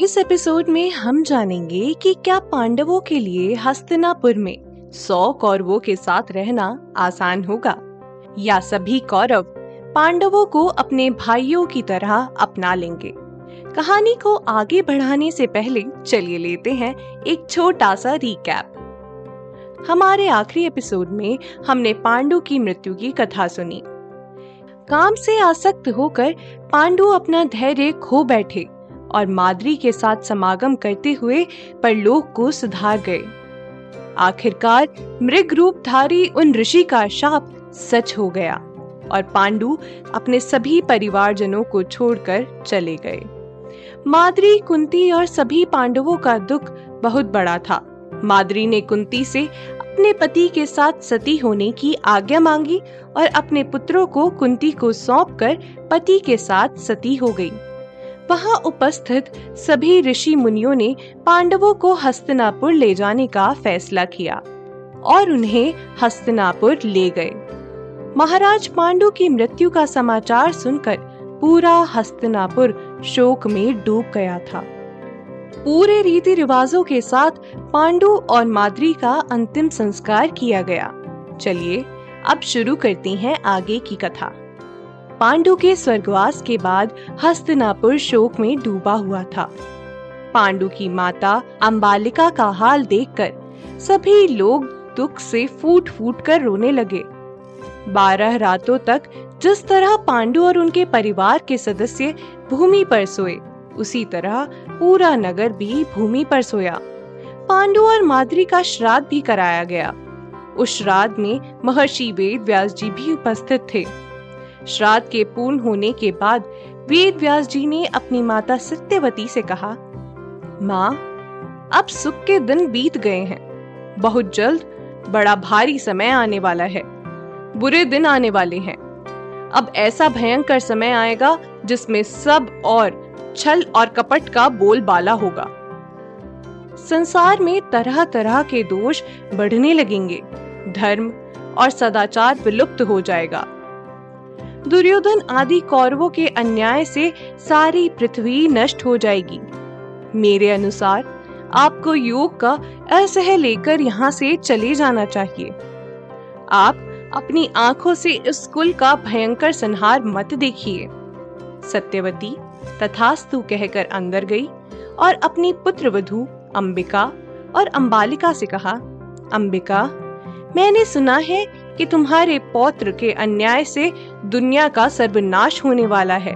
इस एपिसोड में हम जानेंगे कि क्या पांडवों के लिए हस्तिनापुर में सौ कौरवों के साथ रहना आसान होगा। या सभी कौरव पांडवों को अपने भाइयों की तरह अपना लेंगे। कहानी को आगे बढ़ाने से पहले चलिए लेते हैं एक छोटा सा रिकैप हमारे आखिरी एपिसोड में हमने पांडु की मृत्यु की कथा सुनी। काम से आसक्त होकर पांडु अपना धैर्य खो बैठे। और माद्री के साथ समागम करते हुए परलोक को सुधार गए। आखिरकार मृग रूपधारी उन ऋषि का शाप सच हो गया और पांडु अपने सभी परिवारजनों को छोड़कर चले गए। माद्री, कुंती और सभी पांडवों का दुख बहुत बड़ा था। माद्री ने कुंती से अपने पति के साथ सती होने की आज्ञा मांगी और अपने पुत्रों को कुंती को सौंपकर पति के साथ सती हो गई। वहाँ उपस्थित सभी ऋषि मुनियों ने पांडवों को हस्तिनापुर ले जाने का फैसला किया और उन्हें हस्तिनापुर ले गए। महाराज पांडु की मृत्यु का समाचार सुनकर पूरा हस्तिनापुर शोक में डूब गया था। पूरे रीति रिवाजों के साथ पांडु और माद्री का अंतिम संस्कार किया गया। चलिए, अब शुरू करते हैं आगे की कथा। पांडु के स्वर्गवास के बाद हस्तनापुर शोक में डूबा हुआ था। पांडु की माता अंबालिका का हाल देखकर सभी लोग दुख से फूट फूट कर रोने लगे। बारह रातों तक जिस तरह पांडु और उनके परिवार के सदस्य भूमि पर सोए, उसी तरह पूरा नगर भी भूमि पर सोया। पांडु और माद्री का श्राद्ध भी कराया गया। उस श्राद्ध में महर्षि वेद व्यास जी भी उपस्थित थे। श्राद्ध के पूर्ण होने के बाद वेद व्यास जी ने अपनी माता सत्यवती से कहा, माँ, अब सुख के दिन बीत गए हैं। बहुत जल्द बड़ा भारी समय आने वाला है। बुरे दिन आने वाले हैं। अब ऐसा भयंकर समय आएगा जिसमें सब और छल और कपट का बोलबाला होगा। संसार में तरह तरह के दोष बढ़ने लगेंगे। धर्म और सदाचार विलुप्त हो जाएगा। दुर्योधन आदि कौरवों के अन्याय से सारी पृथ्वी नष्ट हो जाएगी। मेरे अनुसार, आपको योग का असह लेकर यहाँ से चले जाना चाहिए। आप अपनी आँखों से इस कुल का भयंकर संहार मत देखिए। सत्यवती तथास्तु कहकर अंदर गई और अपनी पुत्र वधु अंबिका और अंबालिका से कहा, अंबिका, मैंने सुना है कि तुम्हारे पौत्र के अन्याय से दुनिया का सर्वनाश होने वाला है।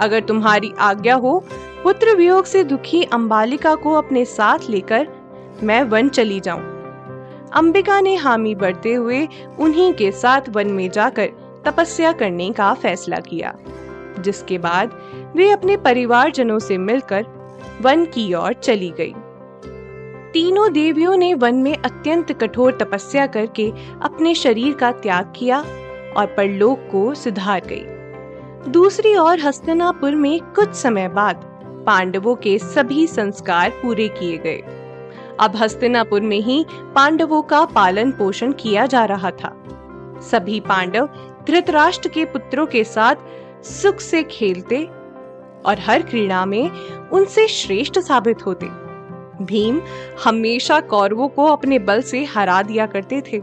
अगर तुम्हारी आज्ञा हो, पुत्र वियोग से दुखी अंबालिका को अपने साथ लेकर मैं वन चली जाऊँ। अंबिका ने हामी बढ़ते हुए उन्हीं के साथ वन में जाकर तपस्या करने का फैसला किया, जिसके बाद वे अपने परिवारजनों से मिलकर वन की ओर चली गई। तीनों देवियों ने वन में अत्यंत कठोर तपस्या करके अपने शरीर का त्याग किया और परलोक को सुधार गई। दूसरी ओर हस्तनापुर में कुछ समय बाद पांडवों के सभी संस्कार पूरे किए गए। अब हस्तिनापुर में ही पांडवों का पालन पोषण किया जा रहा था। सभी पांडव धृतराष्ट्र के पुत्रों के साथ सुख से खेलते और हर क्रीड़ा में उनसे श्रेष्ठ साबित होते। भीम हमेशा कौरवों को अपने बल से हरा दिया करते थे।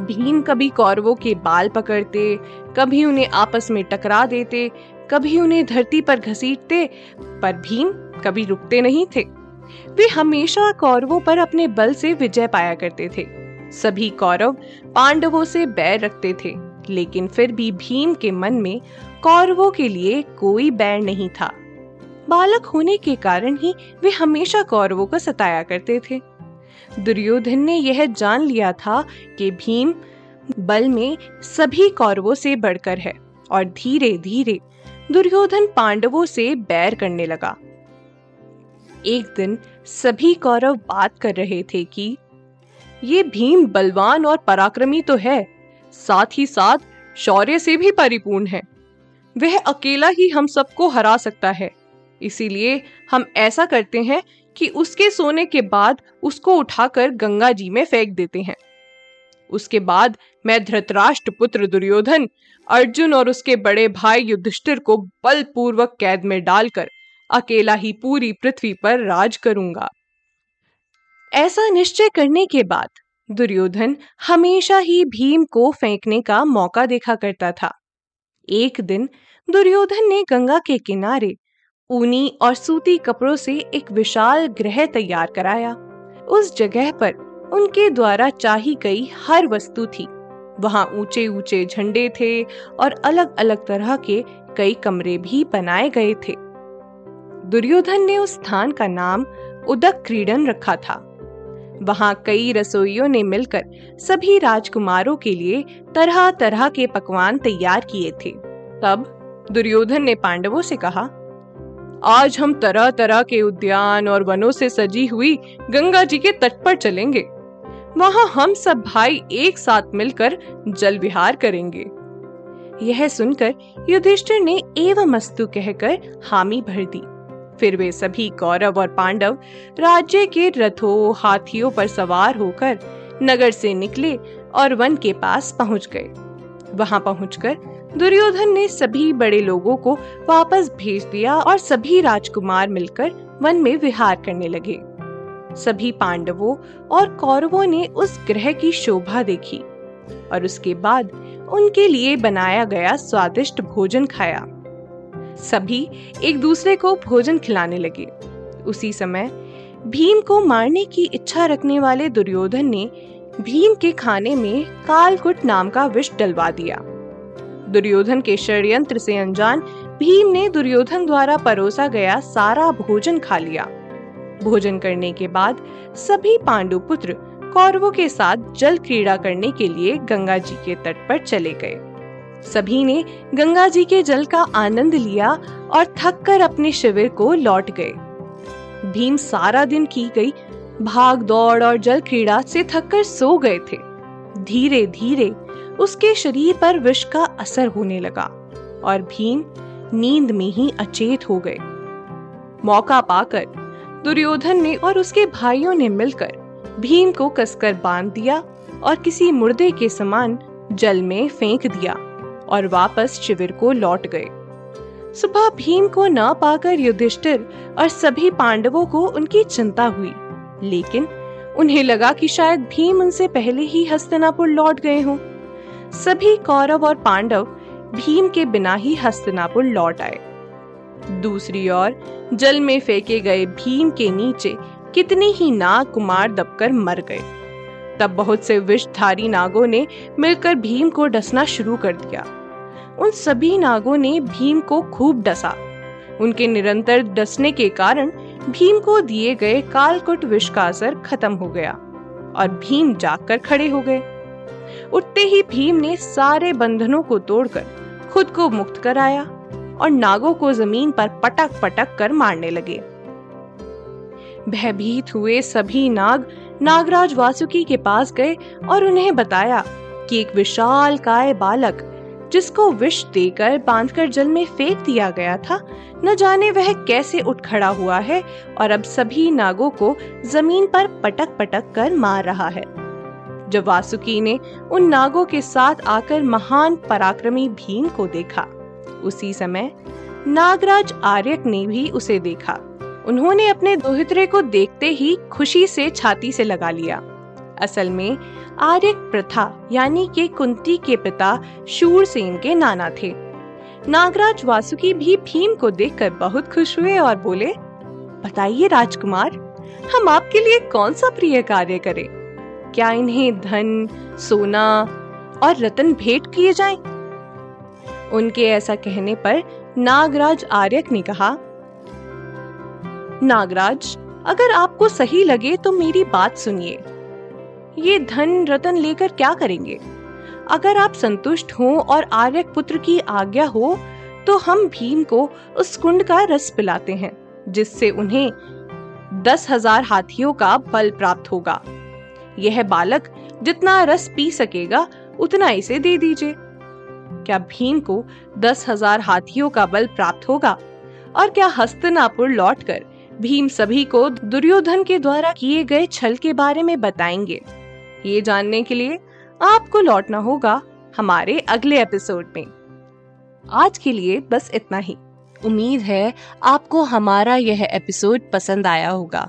भीम कभी कौरवों के बाल पकड़ते, कभी उन्हें आपस में टकरा देते, कभी उन्हें धरती पर घसीटते, पर भीम कभी रुकते नहीं थे। वे हमेशा कौरवों पर अपने बल से विजय पाया करते थे। सभी कौरव पांडवों से बैर रखते थे, लेकिन फिर भी भीम के मन में कौरवों के लिए कोई बैर नहीं था। बालक होने के कारण ही वे हमेशा कौरवों को सताया करते थे। दुर्योधन ने यह जान लिया था कि भीम बल में सभी कौरवों से बढ़कर है और धीरे धीरे दुर्योधन पांडवों से बैर करने लगा। एक दिन सभी कौरव बात कर रहे थे कि ये भीम बलवान और पराक्रमी तो है, साथ ही साथ शौर्य से भी परिपूर्ण है। वह अकेला ही हम सबको हरा सकता है। इसीलिए हम ऐसा करते हैं कि उसके सोने के बाद उसको उठाकर गंगा जी में फेंक देते हैं। उसके बाद मैं धृतराष्ट्र पुत्र दुर्योधन, अर्जुन और उसके बड़े भाई युधिष्ठिर को बलपूर्वक कैद में डालकर अकेला ही पूरी पृथ्वी पर राज करूँगा। ऐसा निश्चय करने के बाद दुर्योधन हमेशा ही भीम को फेंकने का मौका देखा करता था। एक दिन दुर्योधन ने गंगा के किनारे ऊनी और सूती कपड़ों से एक विशाल ग्रह तैयार कराया। उस जगह पर उनके द्वारा चाही गई हर वस्तु थी। वहाँ ऊँचे ऊँचे झंडे थे और अलग अलग तरह के कई कमरे भी बनाए गए थे। दुर्योधन ने उस स्थान का नाम उदक क्रीडन रखा था। वहाँ कई रसोइयों ने मिलकर सभी राजकुमारों के लिए तरह तरह के पकवान तैयार किए थे। तब दुर्योधन ने पांडवों से कहा आज हम तरह तरह के उद्यान और वनों से सजी हुई गंगा जी के तट पर चलेंगे। वहाँ हम सब भाई एक साथ मिलकर जल विहार करेंगे। यह सुनकर युधिष्ठिर ने एवं मस्तु कहकर हामी भर दी। फिर वे सभी कौरव और पांडव राज्य के रथों, हाथियों पर सवार होकर नगर से निकले और वन के पास पहुँच गए। वहाँ पहुंचकर दुर्योधन ने सभी बड़े लोगों को वापस भेज दिया और सभी राजकुमार मिलकर वन में विहार करने लगे। सभी पांडवों और कौरवों ने उस ग्रह की शोभा देखी और उसके बाद उनके लिए बनाया गया स्वादिष्ट भोजन खाया। सभी एक दूसरे को भोजन खिलाने लगे। उसी समय भीम को मारने की इच्छा रखने वाले दुर्योधन ने भीम के खाने में कालकुट नाम का विष डलवा दिया। दुर्योधन के षड्यंत्र से अनजान भीम ने दुर्योधन द्वारा परोसा गया सारा भोजन खा लिया। भोजन करने के बाद सभी पांडु पुत्र कौरवों के साथ जल क्रीड़ा करने के लिए गंगा जी के तट पर चले गए। सभी ने गंगा जी के जल का आनंद लिया और थक कर अपने शिविर को लौट गए। भीम सारा दिन की गई भाग दौड़ और जल क्रीड़ा से थककर सो गए थे। धीरे धीरे उसके शरीर पर विष का असर होने लगा और भीम नींद में ही अचेत हो गए मौका पाकर दुर्योधन ने और उसके भाइयों ने मिलकर भीम को कसकर बाँध दिया और किसी मुर्दे के समान जल में फेंक दिया और वापस शिविर को लौट गए सुबह भीम को न पाकर युधिष्ठिर और सभी पांडवों को उनकी चिंता हुई, लेकिन उन्हें लगा कि शायद भीम उनसे पहले ही हस्तनापुर लौट गए हों। सभी कौरव और पांडव भीम के बिना ही हस्तिनापुर लौट आए। दूसरी ओर, जल में फेंके गए भीम के नीचे कितने ही नाग कुमार दबकर मर गए। तब बहुत से विषधारी नागों ने मिलकर भीम को डसना शुरू कर दिया। उन सभी नागों ने भीम को खूब डसा। उनके निरंतर डसने के कारण भीम को दिए गए कालकुट विष का असर खत्म हो गया और भीम जागकर खड़े हो गए। उठते ही भीम ने सारे बंधनों को तोड़कर खुद को मुक्त कराया और नागों को ज़मीन पर पटक पटक कर मारने लगे। भयभीत हुए सभी नाग नागराज वासुकी के पास गए और उन्हें बताया कि एक विशाल काय बालक, जिसको विष देकर बांधकर जल में फेंक दिया गया था, न जाने वह कैसे उठ खड़ा हुआ है और अब सभी नागों को ज़मीन पर पटक पटक कर मार रहा है। जब वासुकी ने उन नागों के साथ आकर महान पराक्रमी भीम को देखा, उसी समय नागराज आर्यक ने भी उसे देखा। उन्होंने अपने दोहित्रे को देखते ही खुशी से छाती से लगा लिया। असल में आर्यक प्रथा, यानी के कुंती के पिता शूर शूरसेन के नाना थे। नागराज वासुकी भी भीम को देखकर बहुत खुश हुए और बोले, बताइए राजकुमार, हम आपके लिए कौन सा प्रिय कार्य करें? क्या इन्हें धन, सोना और रतन भेंट किए जाएँ? उनके ऐसा कहने पर नागराज आर्यक ने कहा, नागराज, अगर आपको सही लगे तो मेरी बात सुनिए। ये धन, रतन लेकर क्या करेंगे? अगर आप संतुष्ट हो और आर्यक पुत्र की आज्ञा हो तो हम भीम को उस कुंड का रस पिलाते हैं, जिससे उन्हें दस हज़ार हाथियों का बल प्राप्त होगा। यह बालक जितना रस पी सकेगा, उतना इसे दे दीजिए। क्या भीम को दस हज़ार हाथियों का बल प्राप्त होगा? और क्या हस्तनापुर लौटकर भीम सभी को दुर्योधन के द्वारा किए गए छल के बारे में बताएँगे? ये जानने के लिए आपको लौटना होगा हमारे अगले एपिसोड में। आज के लिए बस इतना ही। उम्मीद है आपको हमारा यह एपिसोड पसंद आया होगा।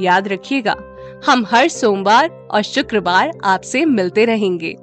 याद रखिएगा हम हर सोमवार और शुक्रवार आपसे मिलते रहेंगे।